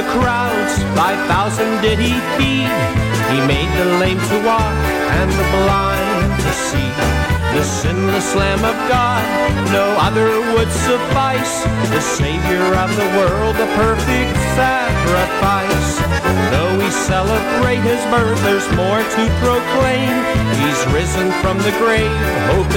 the crowds, five thousand did he feed. He made the lame to walk and the blind to see. The sinless Lamb of God, no other would suffice. The Savior of the world, the perfect sacrifice. Though we celebrate his birth, there's more to proclaim. He's risen from the grave, hope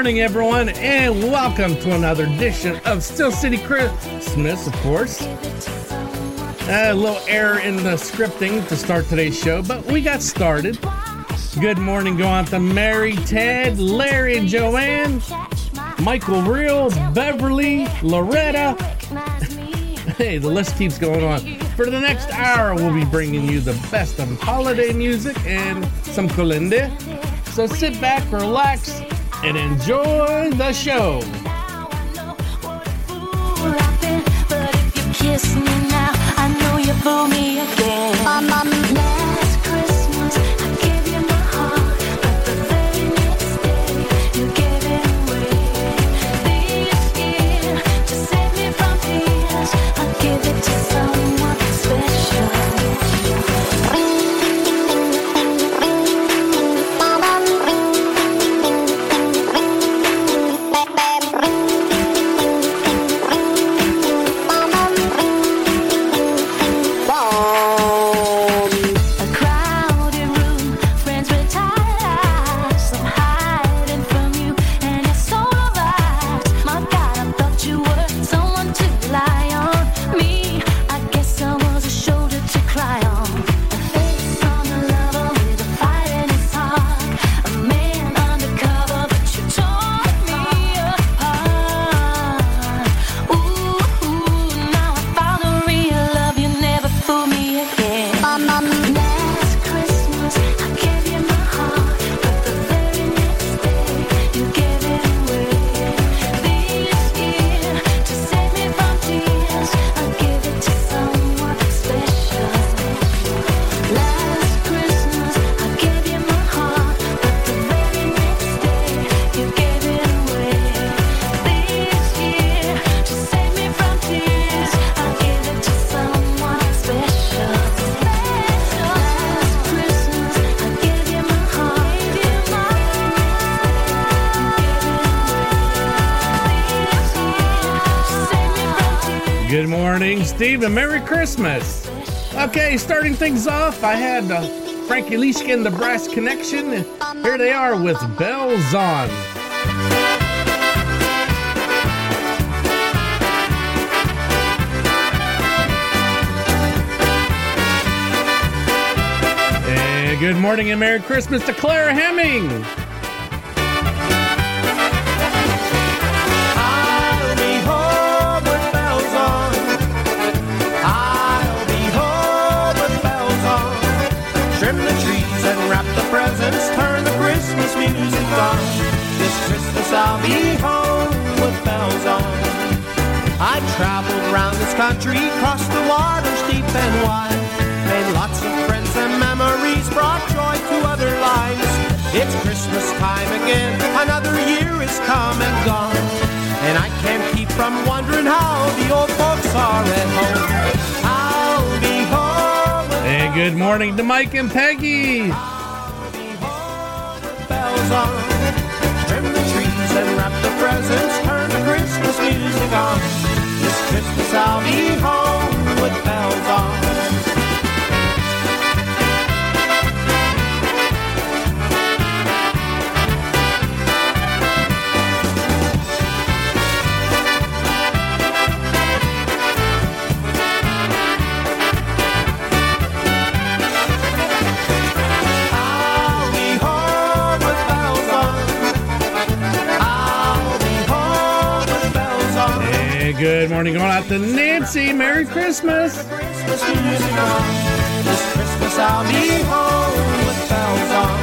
morning, everyone, and welcome to another edition of Steel City Christmas, of course. A little error in the scripting to start today's show, but we got started. Good morning, go on to Mary, Ted, Larry, and Joanne, Michael Real, Beverly, Loretta. Hey, the list keeps going on. For the next hour, we'll be bringing you the best of holiday music and some colende. So sit back, relax, and enjoy the show. But if you kiss me now, I know you fool me again. Last Merry Christmas. Okay, starting things off, I had uh, Frankie Leishka and the Brass Connection. Here they are with Bells On. Good morning and Merry Christmas to Clara Hemming. Music. This Christmas I'll be home with bells on. I've traveled round this country, crossed the waters deep and wide. Made lots of friends and memories, brought joy to other lives. It's Christmas time again, another year is come and gone. And I can't keep from wondering how the old folks are at home. I'll be home And good morning to Mike and Peggy. Trim the trees and wrap the presents, turn the Christmas music on. This Christmas I'll be home with bells on. Good morning going out to Nancy. Merry Christmas. This Christmas I'll be home with bells on.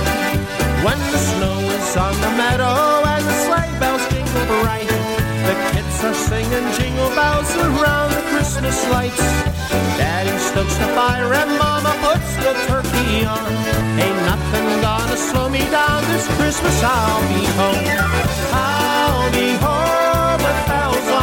When the snow is on the meadow and the sleigh bells jingle bright, the kids are singing jingle bells around the Christmas lights. Daddy stokes the fire and Mama puts the turkey on. Ain't nothing gonna slow me down this Christmas. I'll be home. I'll be home with bells on.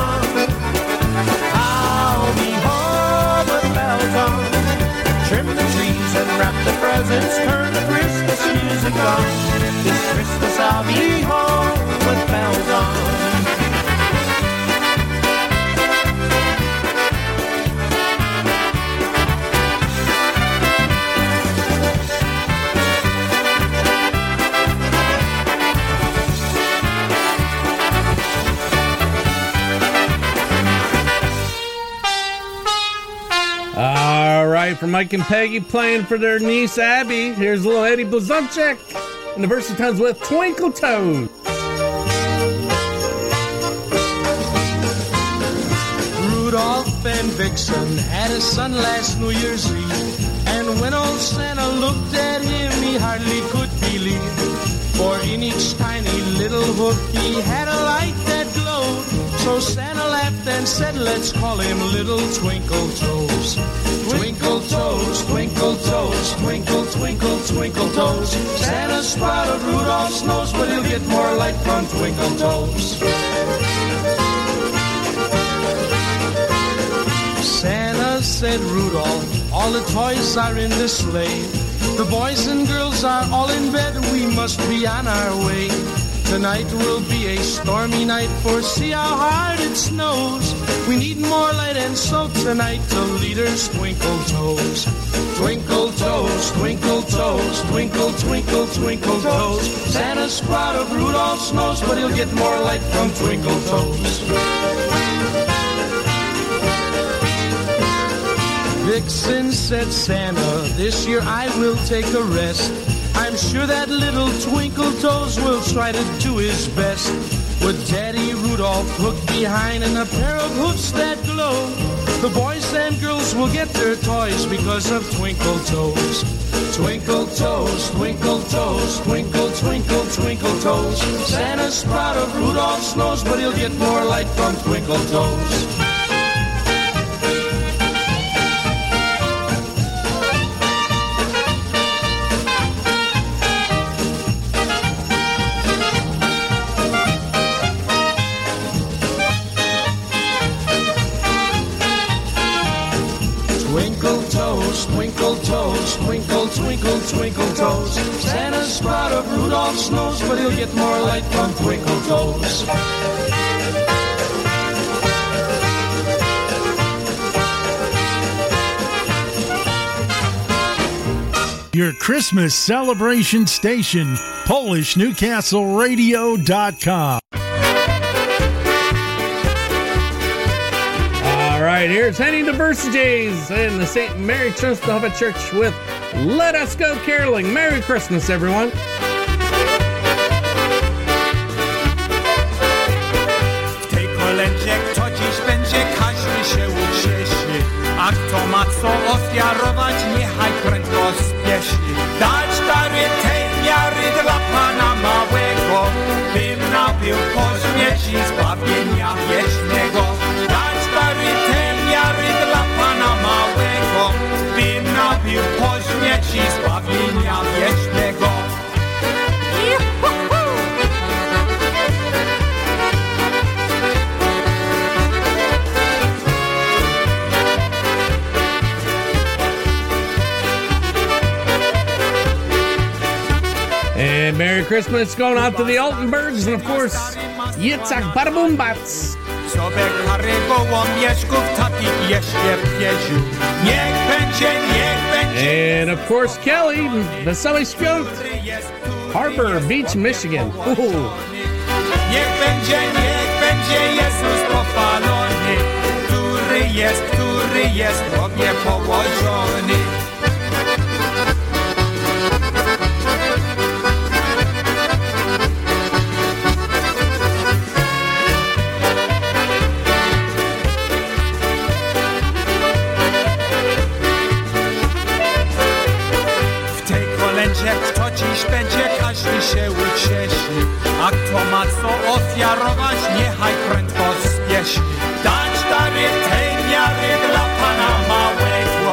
Mike and Peggy playing for their niece Abby, here's little Eddie Blazonczyk. And the Versatones with Twinkle Toes. Rudolph and Vixen had a son last New Year's Eve. And when old Santa looked at him, he hardly could believe. For in each tiny little hook, he had a light. So Santa laughed and said, Let's call him Little Twinkle Toes. Twinkle toes, twinkle toes, twinkle, twinkle, twinkle toes. Santa of Rudolph's nose, but he'll get more light from Twinkle Toes. Santa said, Rudolph, all the toys are in the sleigh. The boys and girls are all in bed, we must be on our way. Tonight will be a stormy night, for see how hard it snows. We need more light, and so tonight the leaders twinkle toes. Twinkle toes, twinkle toes, twinkle, twinkle, twinkle toes. Santa's proud of Rudolph's nose, but he'll get more light from twinkle toes. Vixen said, Santa, this year I will take a rest. I'm sure that little Twinkle Toes will try to do his best. With Daddy Rudolph hooked behind and a pair of hoofs that glow, the boys and girls will get their toys because of Twinkle Toes. Twinkle Toes, Twinkle Toes, Twinkle, Twinkle, Twinkle Toes. Santa's proud of Rudolph's nose, but he'll get more light from Twinkle Toes. Of Rudolph's nose, but he'll get more light from twinkle toes. Your Christmas celebration station, PolishNewcastleRadio.com. All right, here's Henny Diversities in the St. Mary Jehovah Church with Let Us Go Caroling. Merry Christmas, everyone. Śmierci zbawienia wiecznego. Dać miary dla Pana Małego, śmierci zbawienia wiecznego. And Merry Christmas going out to the Altenbergs and, of course, Badaboom Bats. Sobie karę gołąbieszków takich jeszcze w pieziu. Niech będzie, niech będzie. And, of course, Kelly, Wesoły Świąt, Harbor Beach, Michigan. Ooh. Niech będzie, niech będzie Jezus pochwalony, który jest, który jest w położony. A kto ma co ofiarować, niechaj prędko spieszy. Dać dary tej miary dla Pana małego,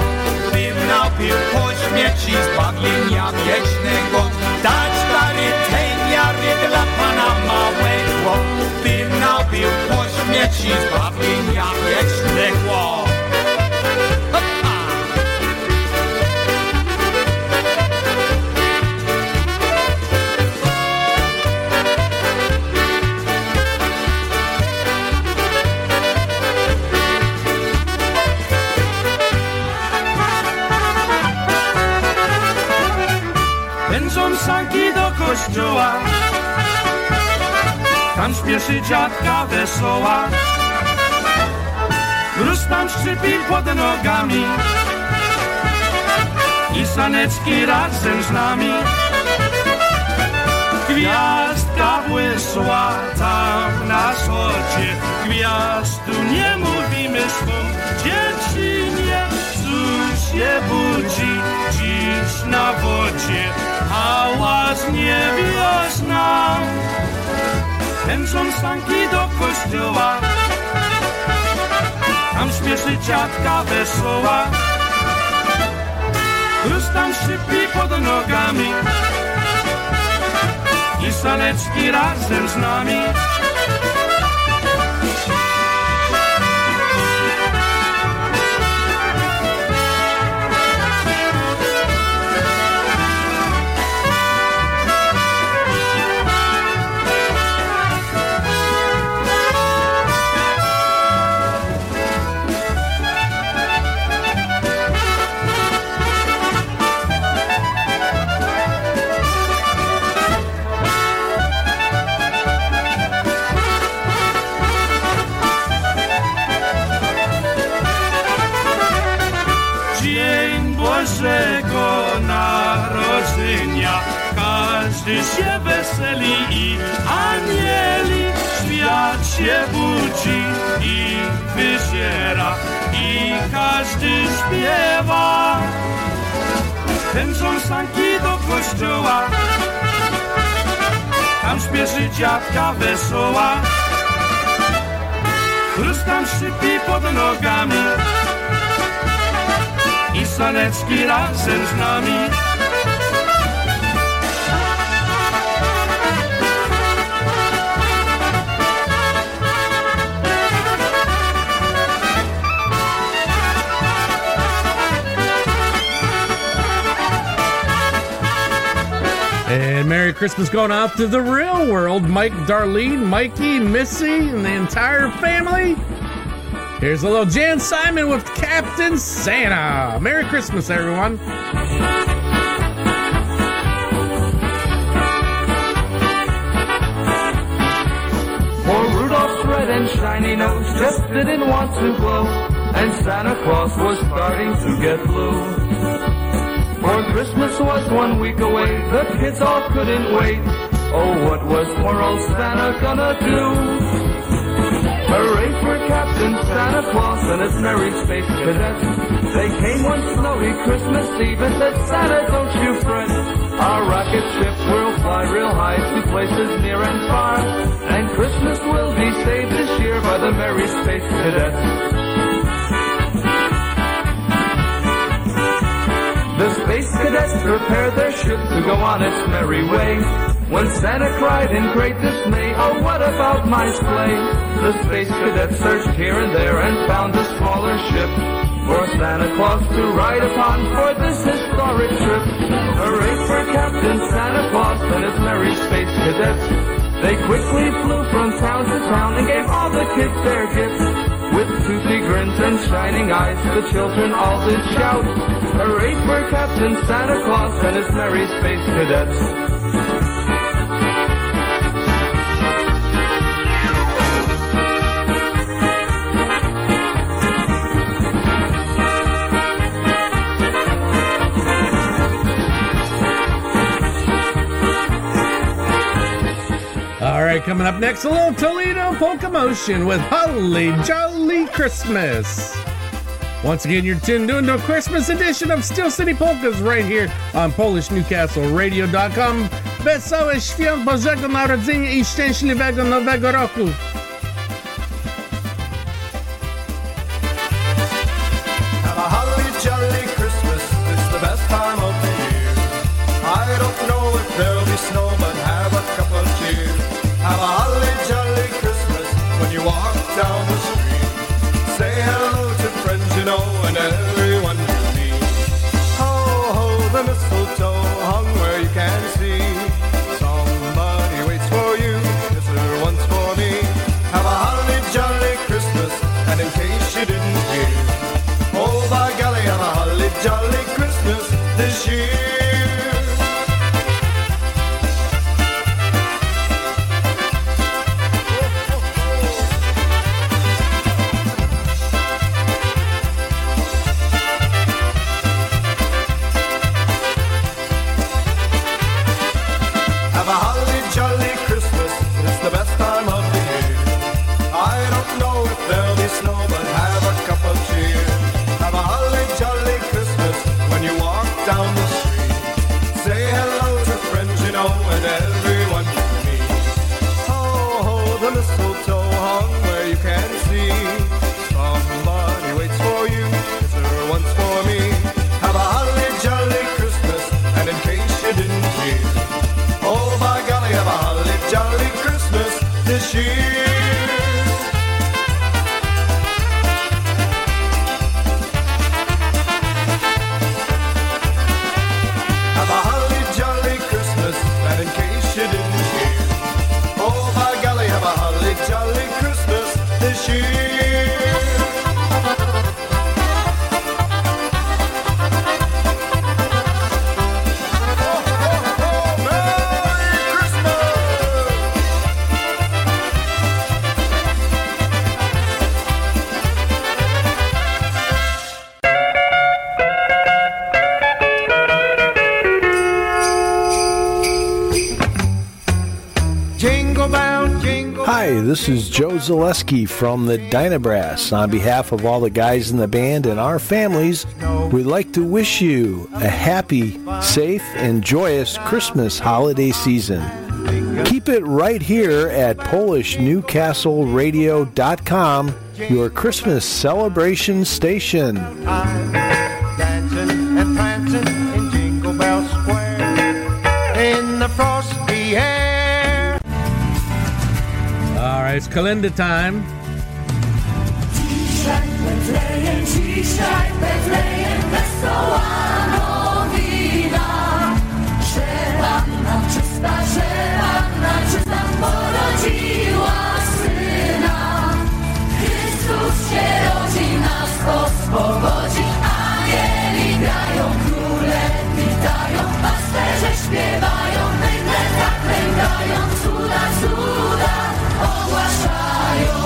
bym napił po śmierci zbawienia wiecznego. Dać dary tej miary dla Pana małego, bym napił po śmierci zbawienia śpieszy dziadka wesoła. Mróz tam szczypi pod nogami I saneczki razem z nami. Gwiazdka błysła tam na wschodzie Gwiazdu nie mówimy swą. Dziewczynie, cóż je budzi dziś na wodzie. Hałas niewiosna Pędzą sanki do kościoła. Tam śpieszy dziadka wesoła. Gruz tam szczypi pod nogami. I saneczki razem z nami weseli i anieli Świat się budzi i wyziera I każdy śpiewa Pędzą sanki do kościoła Tam śpieszy dziadka wesoła Chrust tam szczypi pod nogami i saneczki razem z nami. Christmas going out to the real world. Mike, Darlene, Mikey, Missy, and the entire family. Here's a little Jan Simon with Captain Santa. Merry Christmas, everyone. For Rudolph's red and shiny nose just didn't want to glow, and Santa Claus was starting to get blue. For Christmas was one week away, the kids all couldn't wait. Oh, what was poor old Santa gonna do? Hooray for Captain Santa Claus and his merry space cadets. They came one snowy Christmas Eve and said, Santa, don't you fret. Our rocket ship will fly real high to places near and far. And Christmas will be saved this year by the merry space cadets. The space cadets prepared their ship to go on its merry way. When Santa cried in great dismay, oh what about my sleigh? The space cadets searched here and there and found a smaller ship for Santa Claus to ride upon for this historic trip. Hooray for Captain Santa Claus and his merry space cadets. They quickly flew from town to town and gave all the kids their gifts. With toothy grins and shining eyes, the children all did shout. Hooray for Captain Santa Claus and his merry space cadets. All right, coming up next, a little Toledo Polka Motion with Holly Jolly Christmas. Once again, you're tuned into a Christmas edition of Steel City Polkas right here on PolishNewcastleRadio.com. Wesołe świąt Bożego Narodzenia i szczęśliwego Nowego Roku! This is Joe Zaleski from the Dynabrass. On behalf of all the guys in the band and our families, we'd like to wish you a happy, safe, and joyous Christmas holiday season. Keep it right here at PolishNewcastleRadio.com, your Christmas celebration station. It's calendar time. Dzisiaj dzisiaj wesoła czysta, czysta porodziła Syna. Chrystus się rodzi, nas króle witają, pasterze śpiewają, mydle zaklętają, cuda, cuda. ogłaszają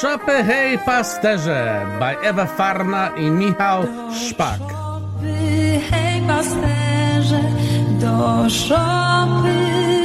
Szopy hej pasterze. By Ewa Farna i Michał Szpak. Do szopy hej pasterze, do szopy.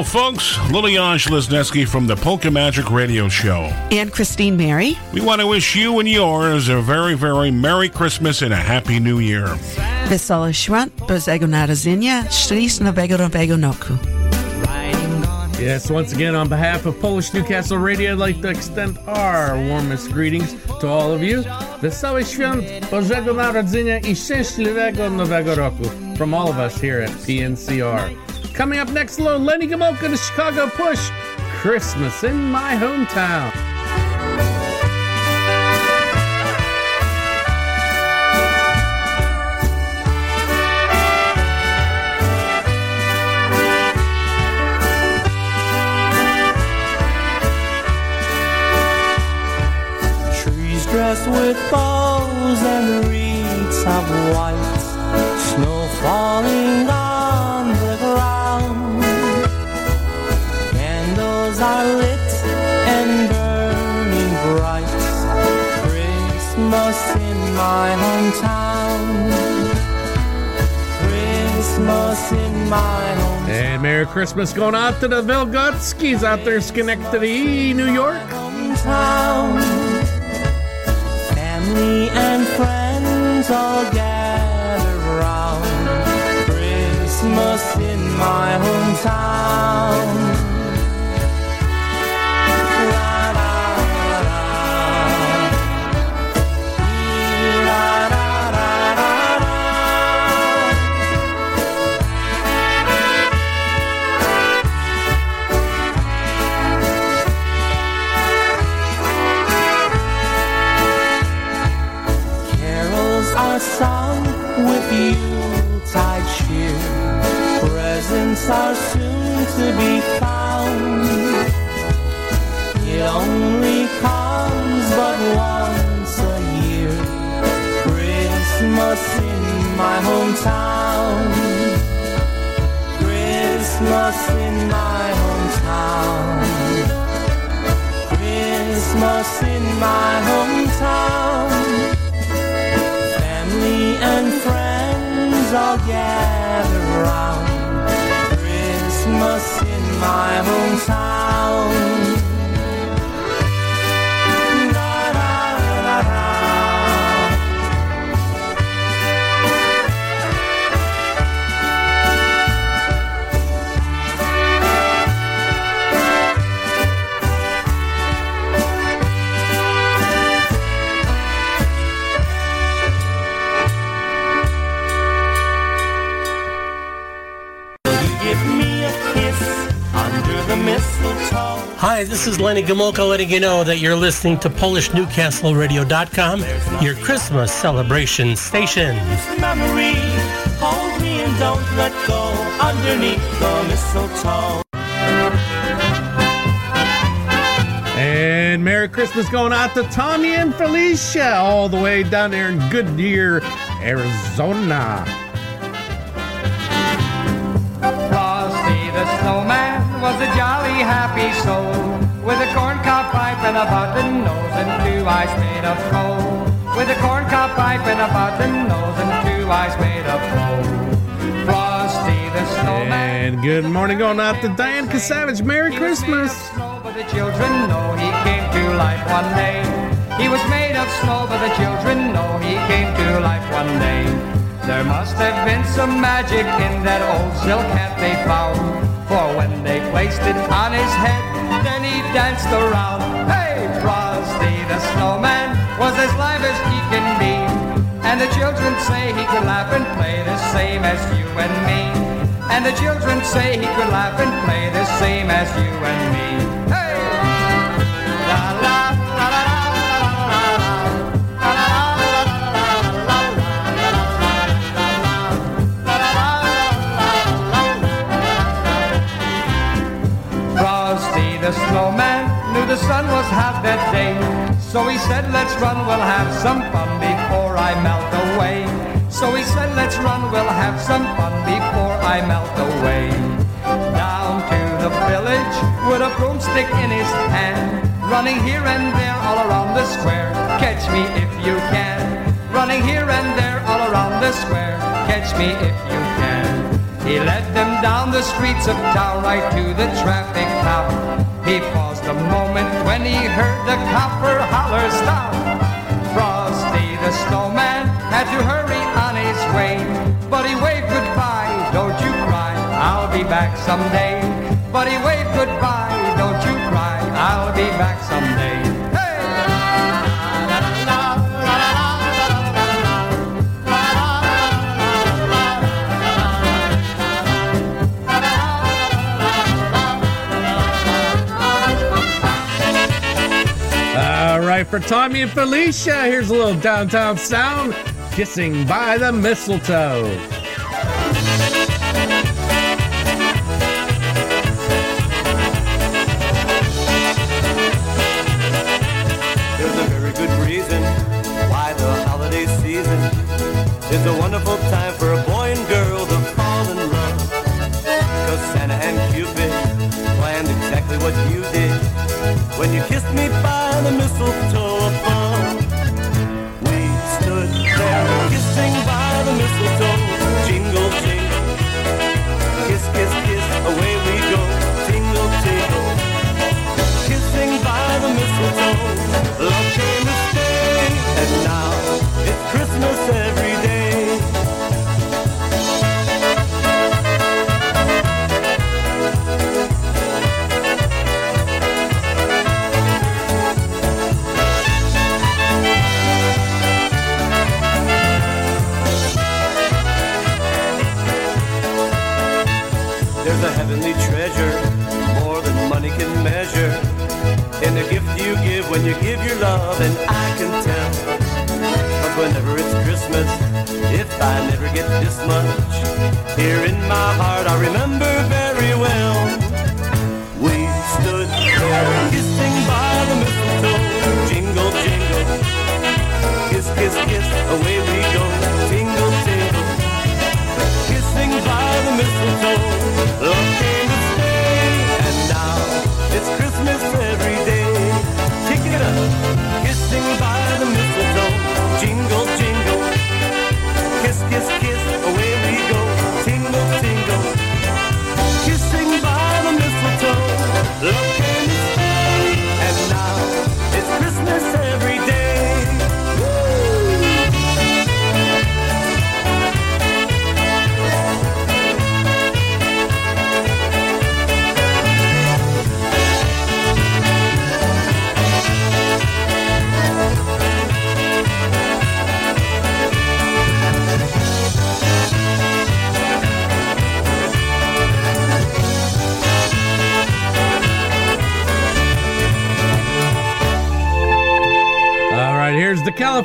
Hello, folks. Liliane Lesneski from the Polka Magic Radio Show. And Christine Mary. We want to wish you and yours a very, very Merry Christmas and a Happy New Year. Wesołe świąt, Bożego Narodzenia, Szczęść Nowego Nowego Roku. Yes, once again, on behalf of Polish Newcastle Radio, I'd like to extend our warmest greetings to all of you. Wesołe świąt Bożego Narodzenia i Szczęśliwego Nowego Roku from all of us here at PNCR. Coming up next, little Lenny Gomulka the Chicago Push, Christmas in my hometown. Trees dressed with bows and wreaths of white, snow falling on Candles are lit and burning bright. Christmas in my hometown. Christmas in my hometown. And Merry Christmas going out to the Vilgotskis out there Schenectady, New York. Hometown. Family and friends all gather round. Christmas in my hometown. Sung with Yuletide cheer. Presents are soon to be found. It only comes but once a year. Christmas in my hometown. Christmas in my hometown. Christmas in my hometown. And friends all gather round. Christmas in my hometown. Hi, this is Lenny Gomulka letting you know that you're listening to PolishNewcastleRadio.com, your Christmas celebration station. Memory, hold me and don't let go underneath the mistletoe. And Merry Christmas going out to Tommy and Felicia all the way down there in Goodyear, Arizona. Frosty the snowman was a jolly happy soul with a corncob pipe and a button nose and two eyes made of coal. With a corncob pipe and a button nose and two eyes made of coal. Frosty the snowman. And good morning going out to Diane Kasavage. Merry Christmas. Snow, but the children know he came to life one day. He was made of snow, but the children know he came to life one day. There must have been some magic in that old silk hat they found. For when they placed it on his head, then he danced around. Hey, Frosty the snowman was as live as he can be. And the children say he could laugh and play the same as you and me. And the children say he could laugh and play the same as you and me. the sun was hot that day. So he said, let's run, we'll have some fun before I melt away. So he said, let's run, we'll have some fun before I melt away. Down to the village with a broomstick in his hand. Running here and there all around the square. Catch me if you can. Running here and there all around the square. Catch me if you can. He led them down the streets of town right to the traffic cop. He paused a moment when he heard the copper holler stop. Frosty the snowman had to hurry on his way, but he waved goodbye, don't you cry, I'll be back someday. But he waved goodbye, don't you cry, I'll be back someday. right, for Tommy and Felicia, here's a little downtown sound kissing by the mistletoe.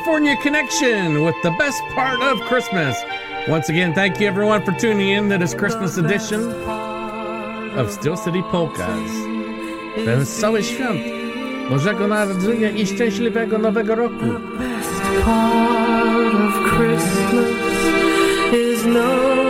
California Connection with the best part of Christmas. Once again, thank you everyone for tuning in to this Christmas edition of Steel City Polkas. Ten cały świąt, Bożego Narodzenia i szczęśliwego Nowego Roku. The best part of Christmas is no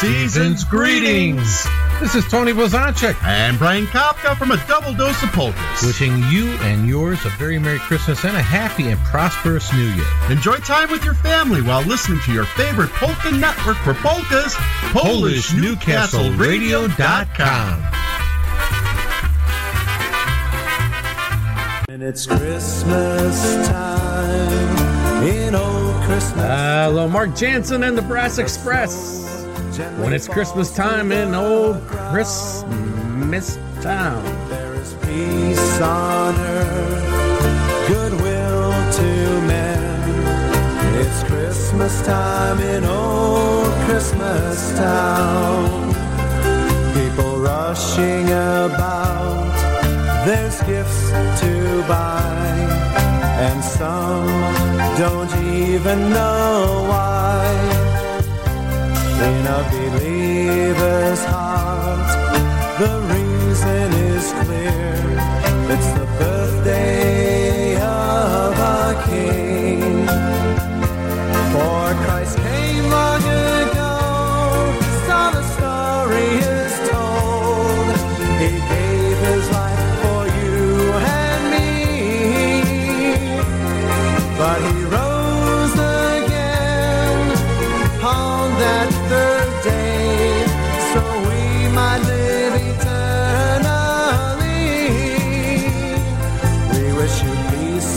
season's greetings. This is Tony Blazonczyk. And Brian Kopka from a double dose of polkas. Wishing you and yours a very Merry Christmas and a happy and prosperous New Year. Enjoy time with your family while listening to your favorite polka network for polkas, PolishNewcastleRadio.com. And it's Christmas time in old Christmas. Uh, hello, Mark Jansen and the Brass Express. When it's Christmas time in old Christmas town. There is peace on earth, goodwill to men. It's Christmas time in old Christmas town. People rushing about, there's gifts to buy, and some don't even know why. In a believer's heart, the reason is clear. It's the birthday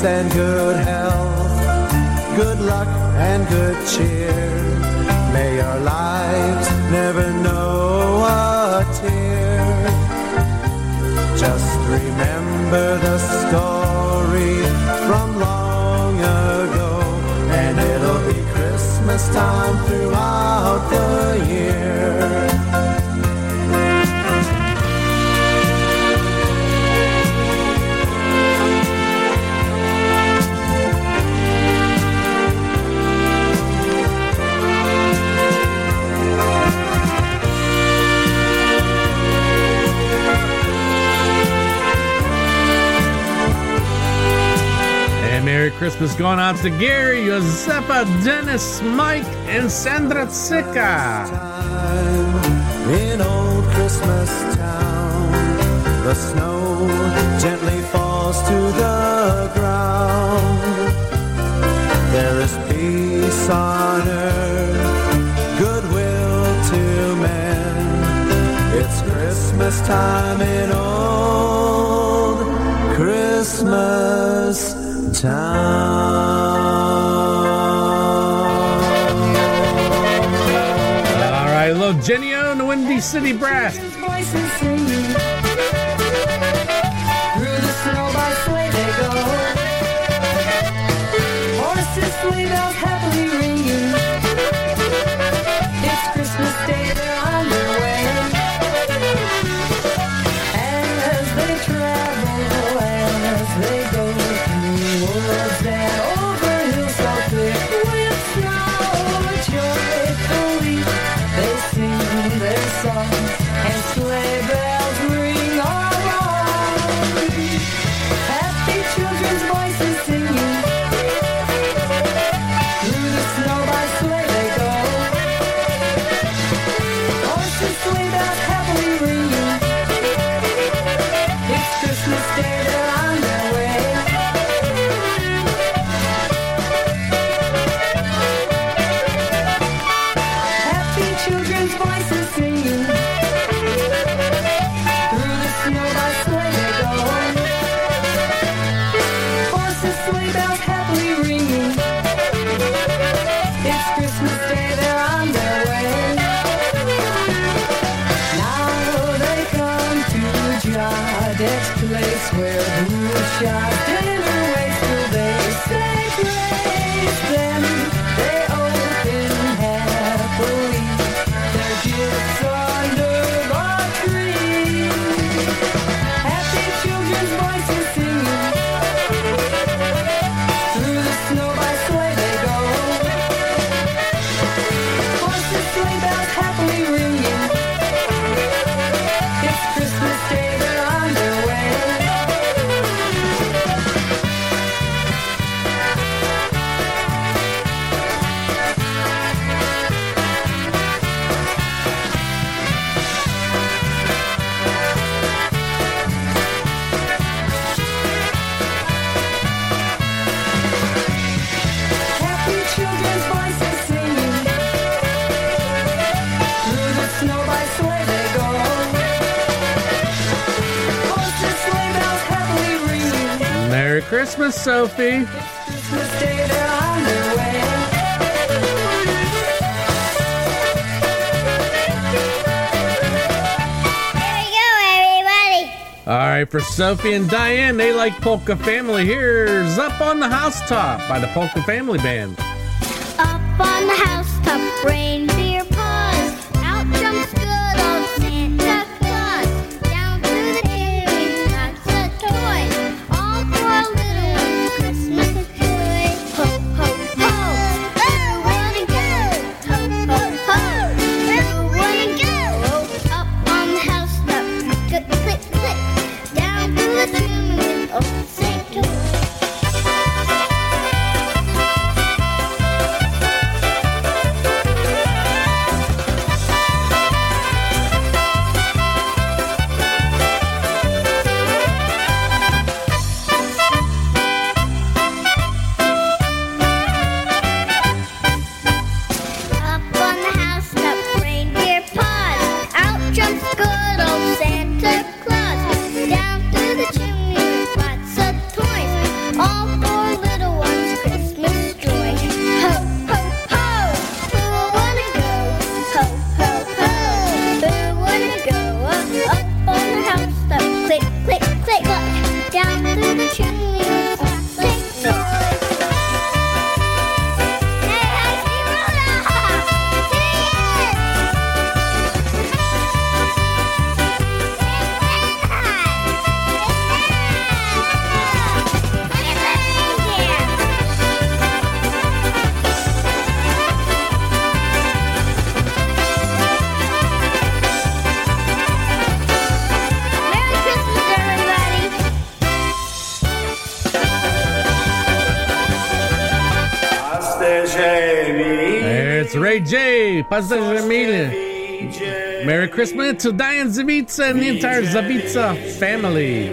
and good health, good luck and good cheer. May our lives never know a tear. Just remember the Christmas going out to Gary, Josefa, Dennis, Mike, and Sandra Zika. in old Christmas town. The snow gently falls to the ground. There is peace on earth, goodwill to men. It's Christmas time in old Christmas town. All right, little Jenny O the Windy City Brass. Horses, sleigh bells happily Murphy. All right, for Sophie and Diane, they like Polka Family. Here's Up on the Housetop by the Polka Family Band. Up on the housetop, rain It's Ray J. Pasajermilha. Merry Christmas to Diane Zavitsa and the entire Zavitsa family.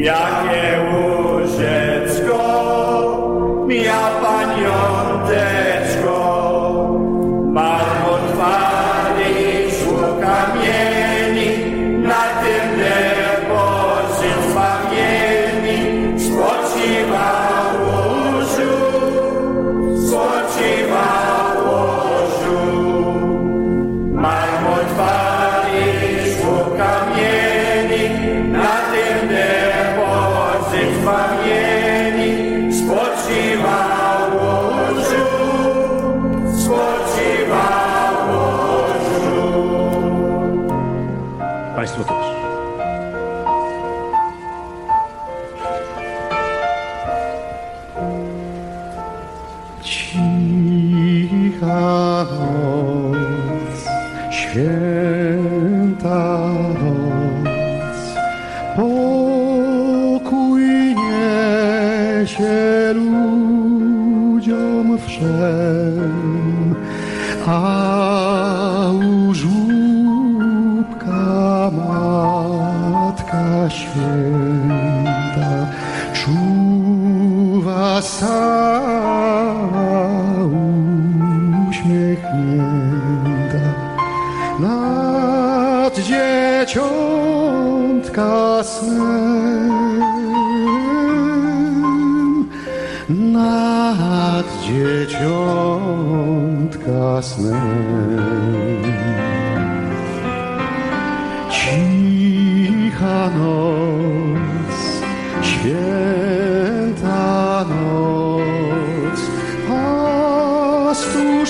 Yeah,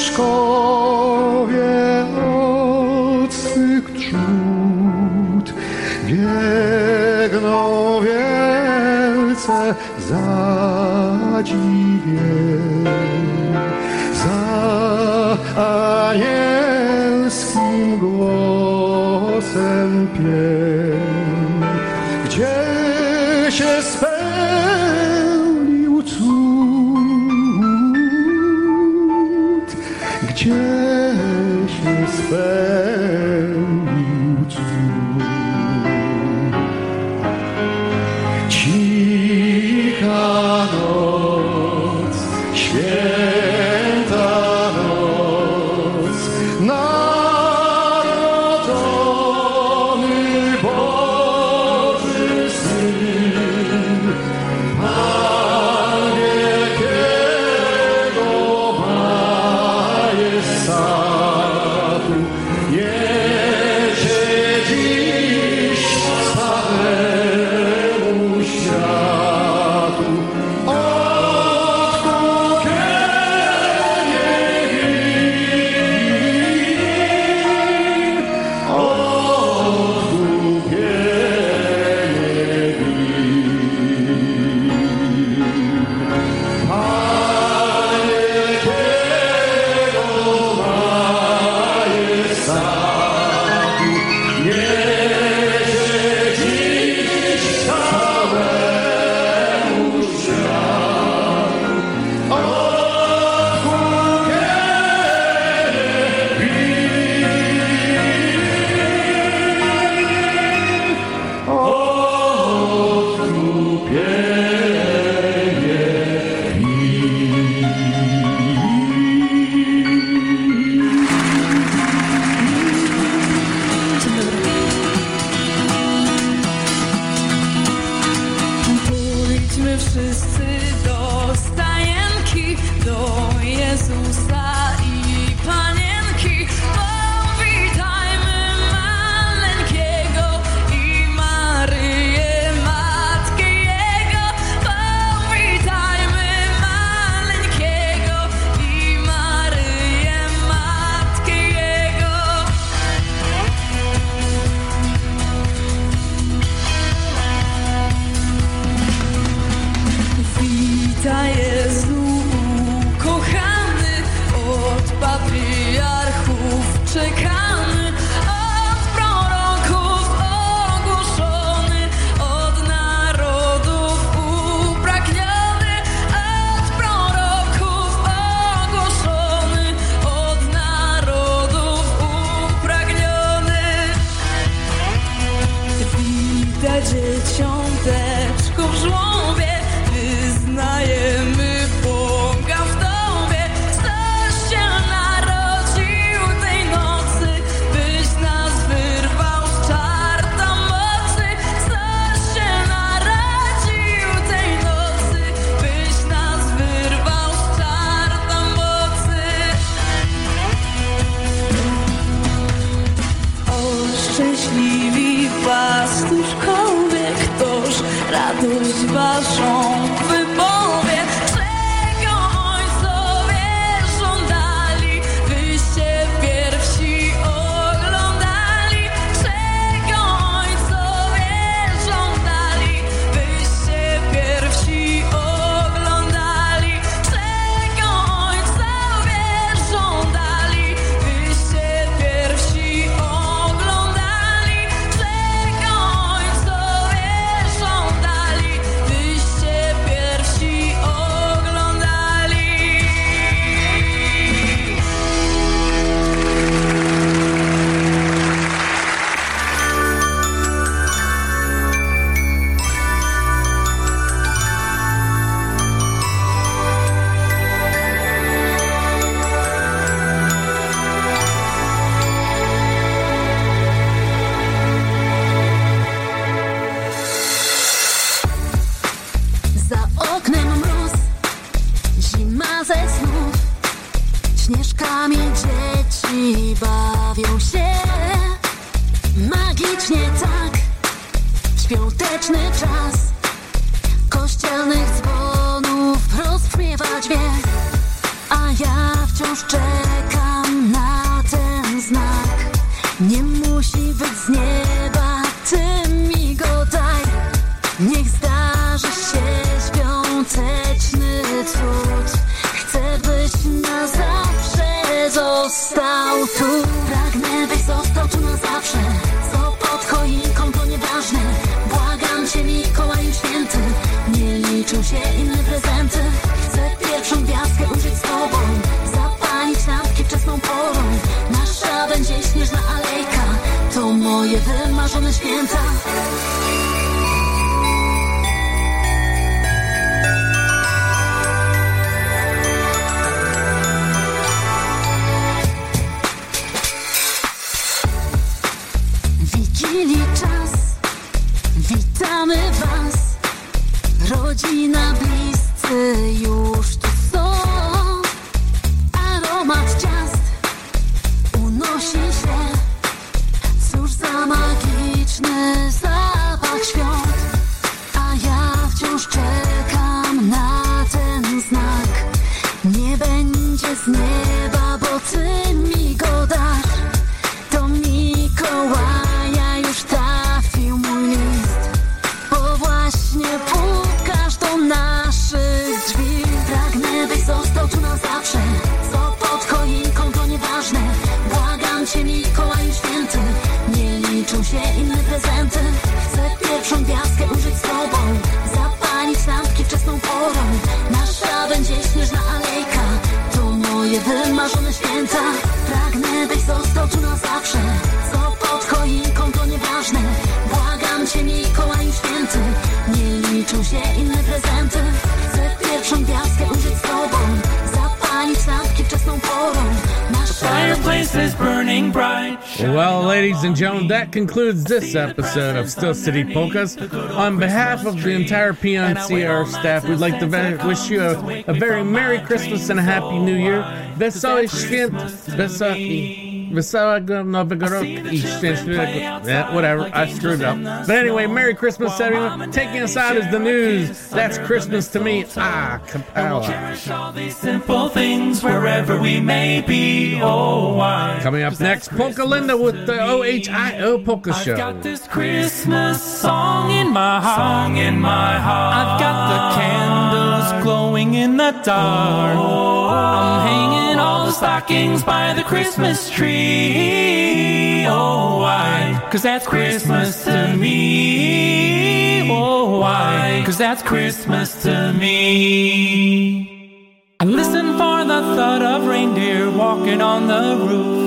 pastuszkowie moje wymarzone święta that concludes this episode of Steel City Polkas. On behalf of the entire PNCR staff, we'd like to ve- wish you a, a very Merry Christmas and a Happy New Year. Wesołe święt, wesołe, wesołego Nowego Roku i szczęśliwego, yeah, whatever, I screwed up. But anyway, Merry Christmas everyone. Taking us out is the news. That's Christmas to me. Ah, Capella. Cherish all these simple things wherever we may be. Oh, why? Coming up next, Polka Linda with the OHIO Polka I've Show. got this Christmas song in my heart. Song in my heart. I've got the candles glowing in the dark. I'm hanging all the stockings by the Christmas tree. Oh, why? Cause that's Christmas to me. Oh, why? Cause that's Christmas to me. I listen for the thud of reindeer walking on the roof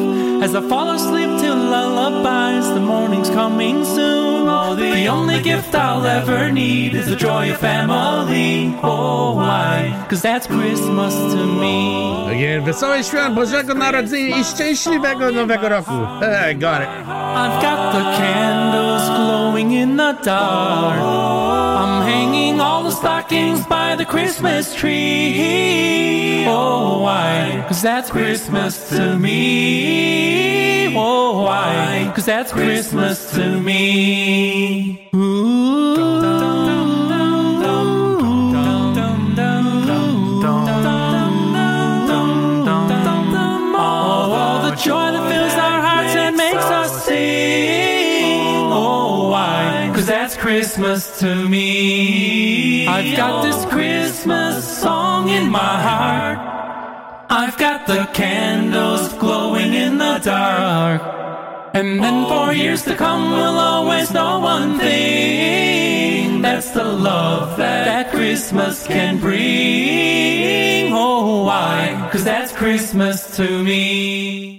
as I fall asleep to lullabies. The morning's coming soon. Oh, the only gift I'll ever need is the joy of family. Oh, why? Cause that's Christmas to me. Again, Wesołe Świąt Bożego Narodzenia i Szczęśliwego Nowego Roku. I got it. I've got the candles glowing in the dark. I'm hanging all the stockings by the Christmas tree. Oh, why? Cause that's Christmas to me. Oh, why? Cause that's Christmas to me. All Christmas to me. I've got this Christmas song in my heart. I've got the candles glowing in the dark. And then for years to come, we'll always know one thing. That's the love that, Christmas can bring. Oh, why? Cause that's Christmas to me.